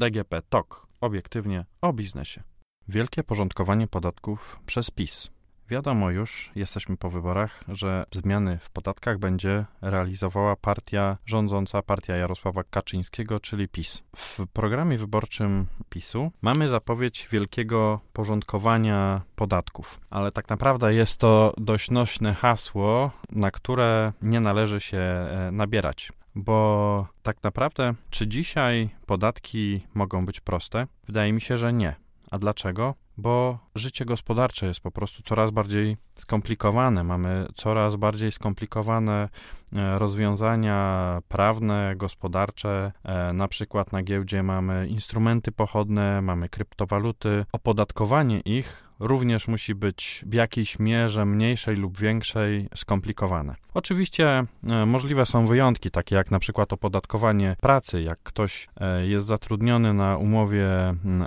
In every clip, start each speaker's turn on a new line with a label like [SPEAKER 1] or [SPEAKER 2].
[SPEAKER 1] DGP TOK. Obiektywnie o biznesie. Wielkie porządkowanie podatków przez PiS. Wiadomo już, jesteśmy po wyborach, że zmiany w podatkach będzie realizowała partia rządząca, partia Jarosława Kaczyńskiego, czyli PiS. W programie wyborczym PiSu mamy zapowiedź wielkiego porządkowania podatków, ale tak naprawdę jest to dość nośne hasło, na które nie należy się e, nabierać. Bo tak naprawdę, czy dzisiaj podatki mogą być proste? Wydaje mi się, że nie. A dlaczego? Bo życie gospodarcze jest po prostu coraz bardziej skomplikowane. Mamy coraz bardziej skomplikowane e, rozwiązania prawne, gospodarcze. E, na przykład na giełdzie mamy instrumenty pochodne, mamy kryptowaluty. Opodatkowanie ich również musi być w jakiejś mierze mniejszej lub większej skomplikowane. Oczywiście e, możliwe są wyjątki, takie jak na przykład opodatkowanie pracy. Jak ktoś e, jest zatrudniony na umowie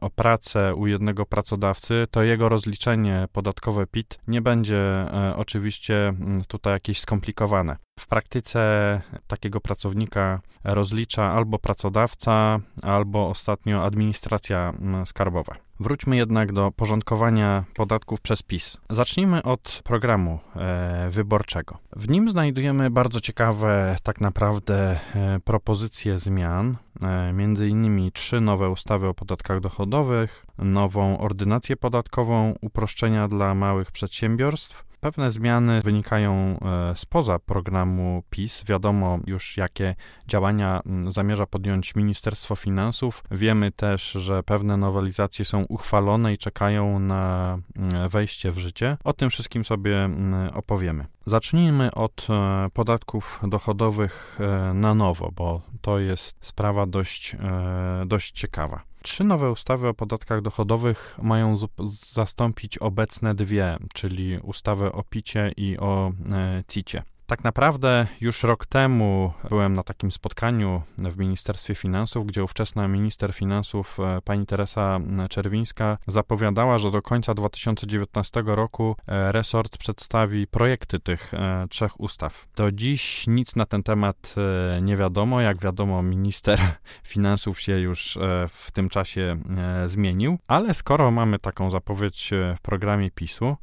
[SPEAKER 1] o pracę u jednego pracodawcy, to jego rozliczenie podatkowe PIT nie będzie e, oczywiście tutaj jakieś skomplikowane. W praktyce takiego pracownika rozlicza albo pracodawca, albo ostatnio administracja skarbowa. Wróćmy jednak do porządkowania podatków przez PiS. Zacznijmy od programu e, wyborczego. W nim znajdujemy bardzo ciekawe, tak naprawdę, e, propozycje zmian. E, między innymi trzy nowe ustawy o podatkach dochodowych, nową ordynację podatkową, uproszczenia dla małych przedsiębiorstw, Pewne zmiany wynikają e, spoza programu PiS. Wiadomo już, jakie działania zamierza podjąć Ministerstwo Finansów. Wiemy też, że pewne nowelizacje są uchwalone i czekają na wejście w życie. O tym wszystkim sobie opowiemy. Zacznijmy od e, podatków dochodowych e, na nowo, bo to jest sprawa dość, dość ciekawa. Trzy nowe ustawy o podatkach dochodowych mają zastąpić obecne dwie, czyli ustawę o picie i o e, CIT-cie. Tak naprawdę już rok temu byłem na takim spotkaniu w Ministerstwie Finansów, gdzie ówczesna minister finansów e, pani Teresa Czerwińska zapowiadała, że do końca 2019 roku e, resort przedstawi projekty tych e, trzech ustaw. Do dziś nic na ten temat nie wiadomo. Jak wiadomo, minister finansów się już w tym czasie zmienił, ale skoro mamy taką zapowiedź w programie PiSu,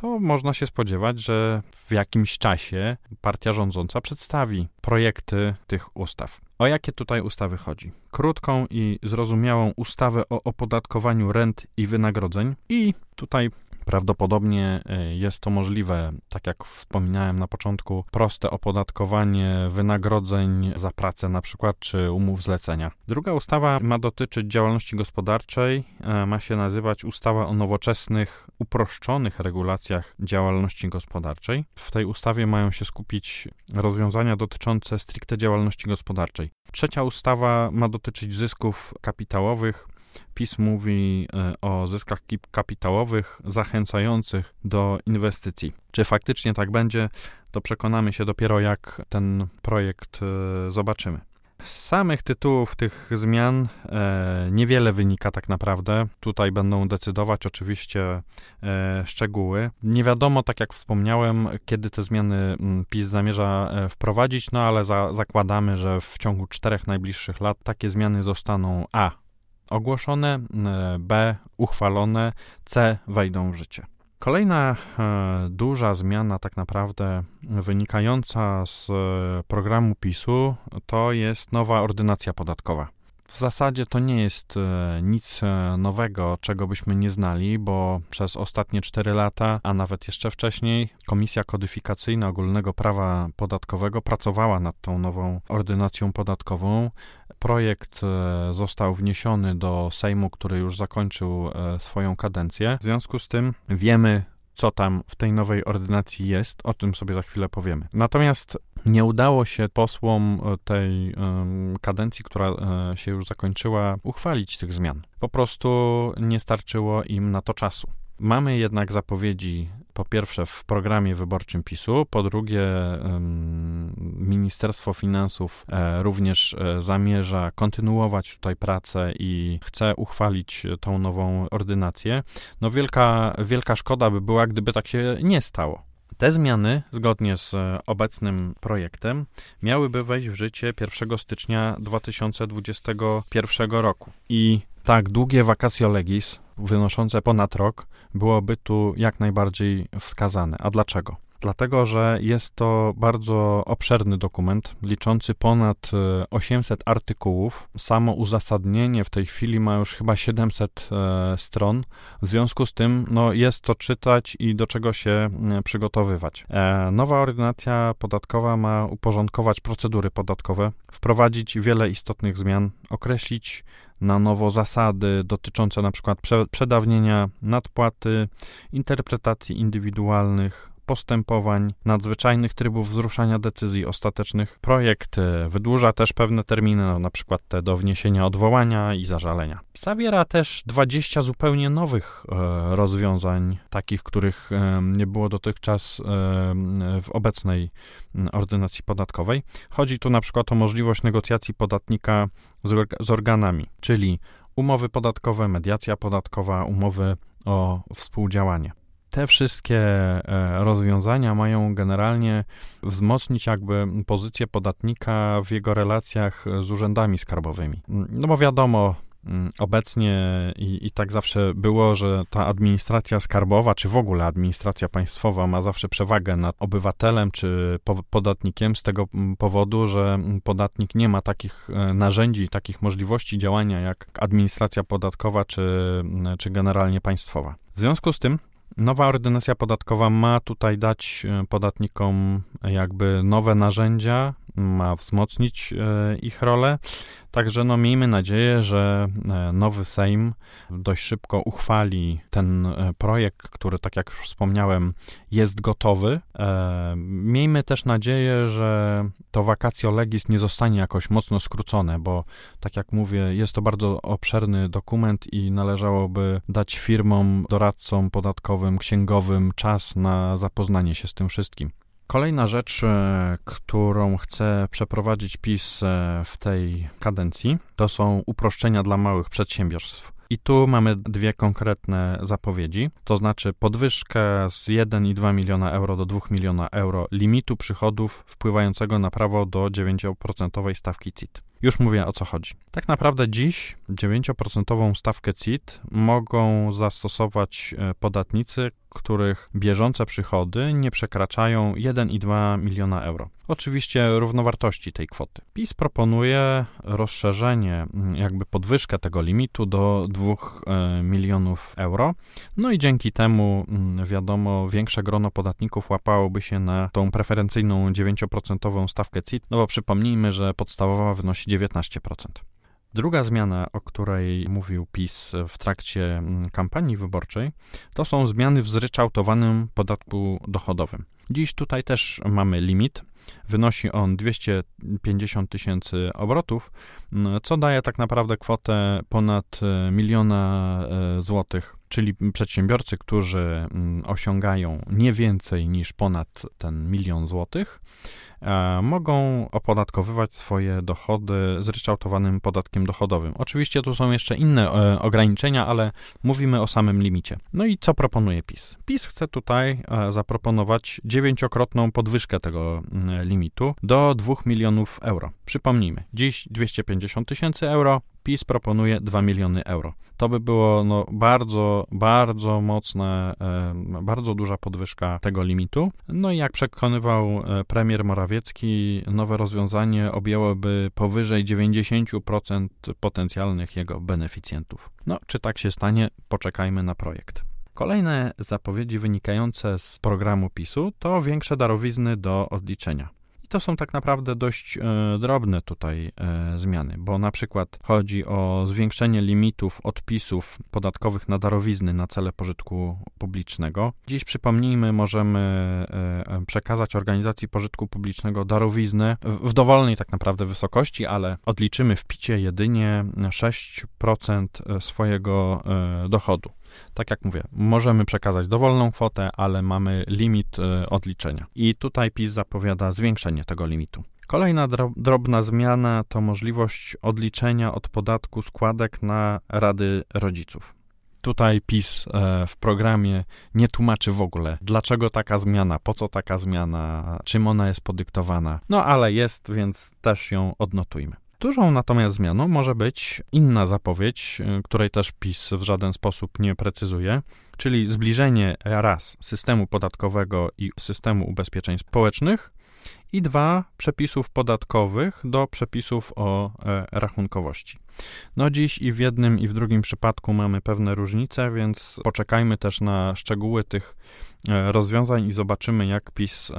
[SPEAKER 1] to można się spodziewać, że w jakimś czasie partia rządząca przedstawi projekty tych ustaw. O jakie tutaj ustawy chodzi? Krótką i zrozumiałą ustawę o opodatkowaniu rent i wynagrodzeń i tutaj Prawdopodobnie e, jest to możliwe, tak jak wspominałem na początku, proste opodatkowanie wynagrodzeń za pracę na przykład, czy umów zlecenia. Druga ustawa ma dotyczyć działalności gospodarczej, e, ma się nazywać ustawa o nowoczesnych, uproszczonych regulacjach działalności gospodarczej. W tej ustawie mają się skupić rozwiązania dotyczące stricte działalności gospodarczej. Trzecia ustawa ma dotyczyć zysków kapitałowych, PiS mówi e, o zyskach kapitałowych zachęcających do inwestycji. Czy faktycznie tak będzie, to przekonamy się dopiero jak ten projekt e, zobaczymy. Z samych tytułów tych zmian e, niewiele wynika tak naprawdę. Tutaj będą decydować oczywiście e, szczegóły. Nie wiadomo, tak jak wspomniałem, kiedy te zmiany mm, PiS zamierza e, wprowadzić, no ale za, zakładamy, że w ciągu czterech najbliższych lat takie zmiany zostaną A ogłoszone, B uchwalone, C wejdą w życie. Kolejna e, duża zmiana, tak naprawdę wynikająca z e, programu PiSu, to jest nowa ordynacja podatkowa. W zasadzie to nie jest e, nic nowego, czego byśmy nie znali, bo przez ostatnie 4 lata, a nawet jeszcze wcześniej, Komisja Kodyfikacyjna Ogólnego Prawa Podatkowego pracowała nad tą nową ordynacją podatkową. Projekt e, został wniesiony do Sejmu, który już zakończył e, swoją kadencję. W związku z tym wiemy, co tam w tej nowej ordynacji jest, o tym sobie za chwilę powiemy. Natomiast nie udało się posłom e, tej kadencji, która się już zakończyła, uchwalić tych zmian. Po prostu nie starczyło im na to czasu. Mamy jednak zapowiedzi po pierwsze w programie wyborczym PiSu, po drugie Ministerstwo Finansów e, również e, zamierza kontynuować tutaj pracę i chce uchwalić tą nową ordynację. No wielka, wielka szkoda by była, gdyby tak się nie stało. Te zmiany, zgodnie z e, obecnym projektem, miałyby wejść w życie 1 stycznia 2021 roku. I tak długie vacatio legis, wynoszące ponad rok, byłoby tu jak najbardziej wskazane. A dlaczego? Dlatego że jest to bardzo obszerny dokument, liczący ponad 800 e, artykułów. Samo uzasadnienie w tej chwili ma już chyba 700 e, stron. W związku z tym no, jest to czytać i do czego się e, przygotowywać. Nowa ordynacja podatkowa ma uporządkować procedury podatkowe, wprowadzić wiele istotnych zmian, określić na nowo zasady dotyczące na przykład przedawnienia nadpłaty, interpretacji indywidualnych, postępowań, nadzwyczajnych trybów wzruszania decyzji ostatecznych. Projekt e, wydłuża też pewne terminy, no, na przykład te do wniesienia odwołania i zażalenia. Zawiera też 20 zupełnie nowych e, rozwiązań, takich, których e, nie było dotychczas e, w obecnej ordynacji podatkowej. Chodzi tu na przykład o możliwość negocjacji podatnika z, z organami, czyli umowy podatkowe, mediacja podatkowa, umowy o współdziałanie te wszystkie e, rozwiązania mają generalnie wzmocnić jakby pozycję podatnika w jego relacjach z urzędami skarbowymi. No bo wiadomo, mm, Obecnie i, i, tak zawsze było, że ta administracja skarbowa, czy w ogóle administracja państwowa ma zawsze przewagę nad obywatelem czy po, podatnikiem z tego mm, powodu, że mm, podatnik nie ma takich e, narzędzi, takich możliwości działania jak administracja podatkowa czy, czy generalnie państwowa. W związku z tym Nowa ordynacja podatkowa ma tutaj dać e, podatnikom jakby nowe narzędzia, ma wzmocnić e, ich rolę. Także no, miejmy nadzieję, że e, nowy Sejm dość szybko uchwali ten e, projekt, który, tak jak już wspomniałem, jest gotowy. Miejmy też nadzieję, że to vacatio legis nie zostanie jakoś mocno skrócone, bo tak jak mówię, jest to bardzo obszerny dokument i należałoby dać firmom, doradcom podatkowym, księgowym czas na zapoznanie się z tym wszystkim. Kolejna rzecz, e, którą chce przeprowadzić PiS e, w tej kadencji, to są uproszczenia dla małych przedsiębiorstw. I tu mamy dwie konkretne zapowiedzi, to znaczy podwyżkę z 1,2 miliona euro do 2 miliona euro limitu przychodów wpływającego na prawo do 9% stawki CIT. Już mówię o co chodzi. Tak naprawdę dziś 9% stawkę CIT mogą zastosować e, podatnicy, których bieżące przychody nie przekraczają 1,2 miliona euro. Oczywiście równowartości tej kwoty. PiS proponuje rozszerzenie, jakby podwyżkę tego limitu do 2 e, milionów euro. No i dzięki temu, wiadomo, większe grono podatników łapałoby się na tą preferencyjną 9% stawkę CIT, no bo przypomnijmy, że podstawowa wynosi 19%. Druga zmiana, o której mówił PiS w trakcie mm, kampanii wyborczej, to są zmiany w zryczałtowanym podatku dochodowym. Dziś tutaj też mamy limit. Wynosi on 250 tysięcy obrotów, mm, co daje tak naprawdę kwotę ponad e, miliona e, złotych czyli przedsiębiorcy, którzy mm, osiągają nie więcej niż ponad ten milion złotych, mogą opodatkowywać swoje dochody zryczałtowanym podatkiem dochodowym. Oczywiście tu są jeszcze inne e, ograniczenia, ale mówimy o samym limicie. No i co proponuje PiS? PiS chce tutaj zaproponować dziewięciokrotną podwyżkę tego mm, limitu do 2 milionów euro. Przypomnijmy, dziś 250 tysięcy euro, PiS proponuje 2 miliony euro. To by było no, bardzo, bardzo mocne, bardzo duża podwyżka tego limitu. No i jak przekonywał e, premier Morawiecki, nowe rozwiązanie objęłoby powyżej 90% potencjalnych jego beneficjentów. No, czy tak się stanie? Poczekajmy na projekt. Kolejne zapowiedzi wynikające z programu PiSu to większe darowizny do odliczenia to są tak naprawdę dość e, drobne tutaj e, zmiany, bo na przykład chodzi o zwiększenie limitów odpisów podatkowych na darowizny na cele pożytku publicznego. Dziś przypomnijmy, możemy e, przekazać organizacji pożytku publicznego darowiznę w dowolnej tak naprawdę wysokości, ale odliczymy w picie jedynie 6% swojego dochodu. Tak jak mówię, możemy przekazać dowolną kwotę, ale mamy limit e, odliczenia. I tutaj PiS zapowiada zwiększenie tego limitu. Kolejna drobna zmiana to możliwość odliczenia od podatku składek na rady rodziców. Tutaj PiS e, w programie nie tłumaczy w ogóle, dlaczego taka zmiana, po co taka zmiana, czym ona jest podyktowana. No ale jest, więc też ją odnotujmy. Dużą natomiast zmianą może być inna zapowiedź, e, której też PiS w żaden sposób nie precyzuje, czyli zbliżenie raz systemu podatkowego i systemu ubezpieczeń społecznych i dwa przepisów podatkowych do przepisów o e, rachunkowości. No dziś i w jednym i w drugim przypadku mamy pewne różnice, więc poczekajmy też na szczegóły tych e, rozwiązań i zobaczymy, jak PiS e,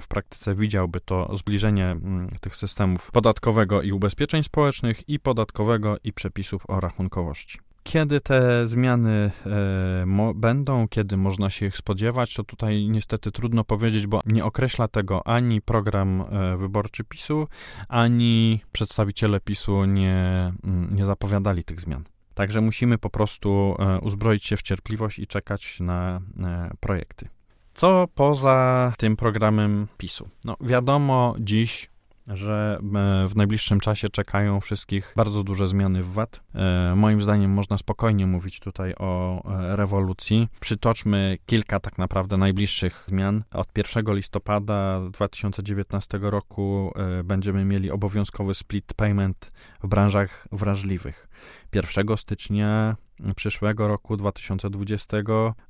[SPEAKER 1] w praktyce widziałby to zbliżenie m, tych systemów podatkowego i ubezpieczeń społecznych i podatkowego i przepisów o rachunkowości. Kiedy te zmiany e, mo, będą, kiedy można się ich spodziewać, to tutaj niestety trudno powiedzieć, bo nie określa tego ani program e, wyborczy PiSu, ani przedstawiciele PiSu nie, mm, nie zapowiadali tych zmian. Także musimy po prostu e, uzbroić się w cierpliwość i czekać na e, projekty. Co poza tym programem PiSu? No, wiadomo dziś, że e, w najbliższym czasie czekają wszystkich bardzo duże zmiany w VAT. E, moim zdaniem można spokojnie mówić tutaj o e, rewolucji. Przytoczmy kilka tak naprawdę najbliższych zmian. Od 1 listopada 2019 roku będziemy mieli obowiązkowy split payment w branżach wrażliwych. 1 stycznia przyszłego roku 2020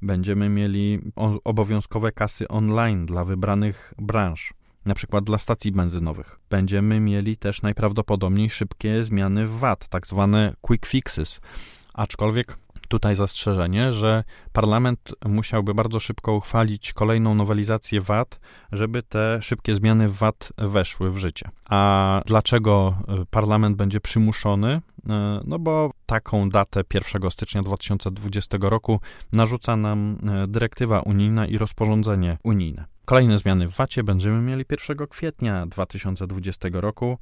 [SPEAKER 1] będziemy mieli obowiązkowe kasy online dla wybranych branż na przykład dla stacji benzynowych. Będziemy mieli też najprawdopodobniej szybkie zmiany w VAT, tak zwane quick fixes. Aczkolwiek tutaj zastrzeżenie, że parlament musiałby bardzo szybko uchwalić kolejną nowelizację VAT, żeby te szybkie zmiany VAT weszły w życie. A dlaczego y, parlament będzie przymuszony? Y, no bo taką datę 1 stycznia 2020 roku narzuca nam y, dyrektywa unijna i rozporządzenie unijne. Kolejne zmiany w VAT-ie będziemy mieli 1 kwietnia 2020 roku,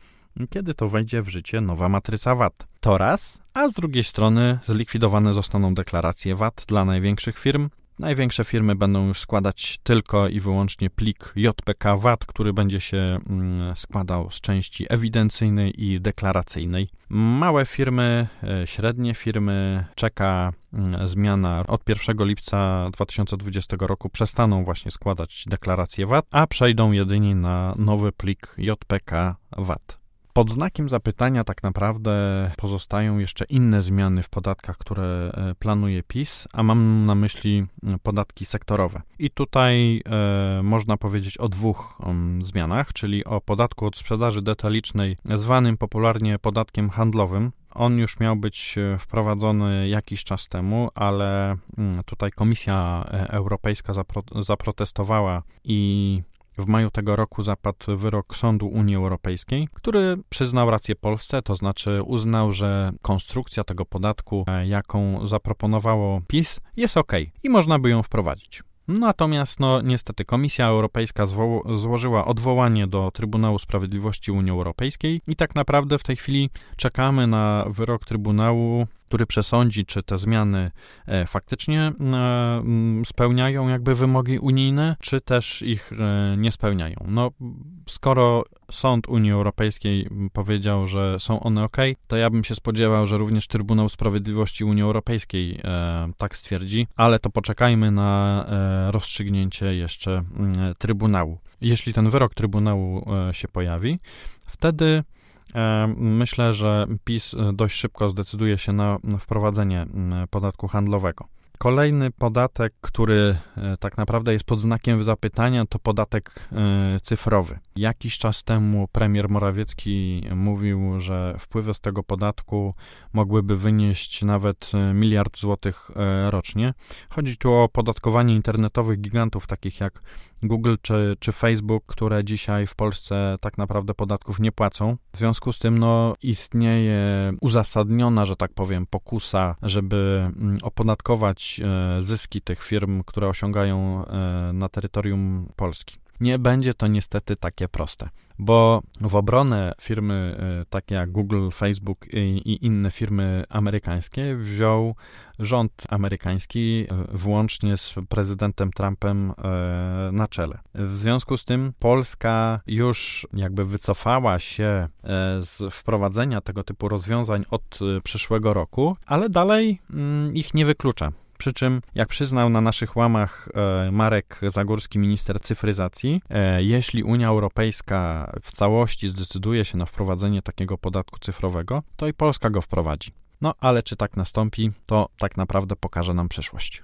[SPEAKER 1] kiedy to wejdzie w życie nowa matryca VAT. To raz, a z drugiej strony zlikwidowane zostaną deklaracje VAT dla największych firm, Największe firmy będą już składać tylko i wyłącznie plik JPK VAT, który będzie się mm, składał z części ewidencyjnej i deklaracyjnej. Małe firmy, e, średnie firmy czeka mm, zmiana od 1 lipca 2020 roku przestaną właśnie składać deklaracje VAT, a przejdą jedynie na nowy plik JPK VAT. Pod znakiem zapytania tak naprawdę pozostają jeszcze inne zmiany w podatkach, które e, planuje PiS, a mam na myśli podatki sektorowe. I tutaj e, można powiedzieć o dwóch um, zmianach, czyli o podatku od sprzedaży detalicznej, zwanym popularnie podatkiem handlowym, on już miał być e, wprowadzony jakiś czas temu, ale tutaj Komisja Europejska zapro zaprotestowała i w maju tego roku zapadł wyrok Sądu Unii Europejskiej, który przyznał rację Polsce, to znaczy uznał, że konstrukcja tego podatku, e, jaką zaproponowało PiS, jest ok i można by ją wprowadzić. Natomiast, no, niestety, Komisja Europejska zwo- złożyła odwołanie do Trybunału Sprawiedliwości Unii Europejskiej i tak naprawdę w tej chwili czekamy na wyrok Trybunału który przesądzi, czy te zmiany e, faktycznie e, spełniają jakby wymogi unijne, czy też ich e, nie spełniają. No, skoro Sąd Unii Europejskiej powiedział, że są one ok, to ja bym się spodziewał, że również Trybunał Sprawiedliwości Unii Europejskiej tak stwierdzi, ale to poczekajmy na rozstrzygnięcie jeszcze Trybunału. Jeśli ten wyrok Trybunału się pojawi, wtedy myślę, że PiS e, dość szybko zdecyduje się na wprowadzenie podatku handlowego. Kolejny podatek, który e, tak naprawdę jest pod znakiem zapytania, to podatek cyfrowy. Jakiś czas temu premier Morawiecki mówił, że wpływy z tego podatku mogłyby wynieść nawet miliard złotych rocznie. Chodzi tu o opodatkowanie internetowych gigantów, takich jak Google czy, czy Facebook, które dzisiaj w Polsce tak naprawdę podatków nie płacą. W związku z tym no, istnieje uzasadniona, że tak powiem, pokusa, żeby mm, opodatkować e, zyski tych firm, które osiągają e, na terytorium Polski. nie będzie to niestety takie proste, bo w obronę firmy e, takie jak Google, Facebook i, inne firmy amerykańskie wziął rząd amerykański włącznie z prezydentem Trumpem na czele. W związku z tym Polska już jakby wycofała się z wprowadzenia tego typu rozwiązań od przyszłego roku, ale dalej mm, ich nie wyklucza. Przy czym, jak przyznał na naszych łamach e, Marek Zagórski, minister cyfryzacji, e, jeśli Unia Europejska w całości zdecyduje się na wprowadzenie takiego podatku cyfrowego, to i Polska go wprowadzi. No ale czy tak nastąpi, to tak naprawdę pokaże nam przyszłość.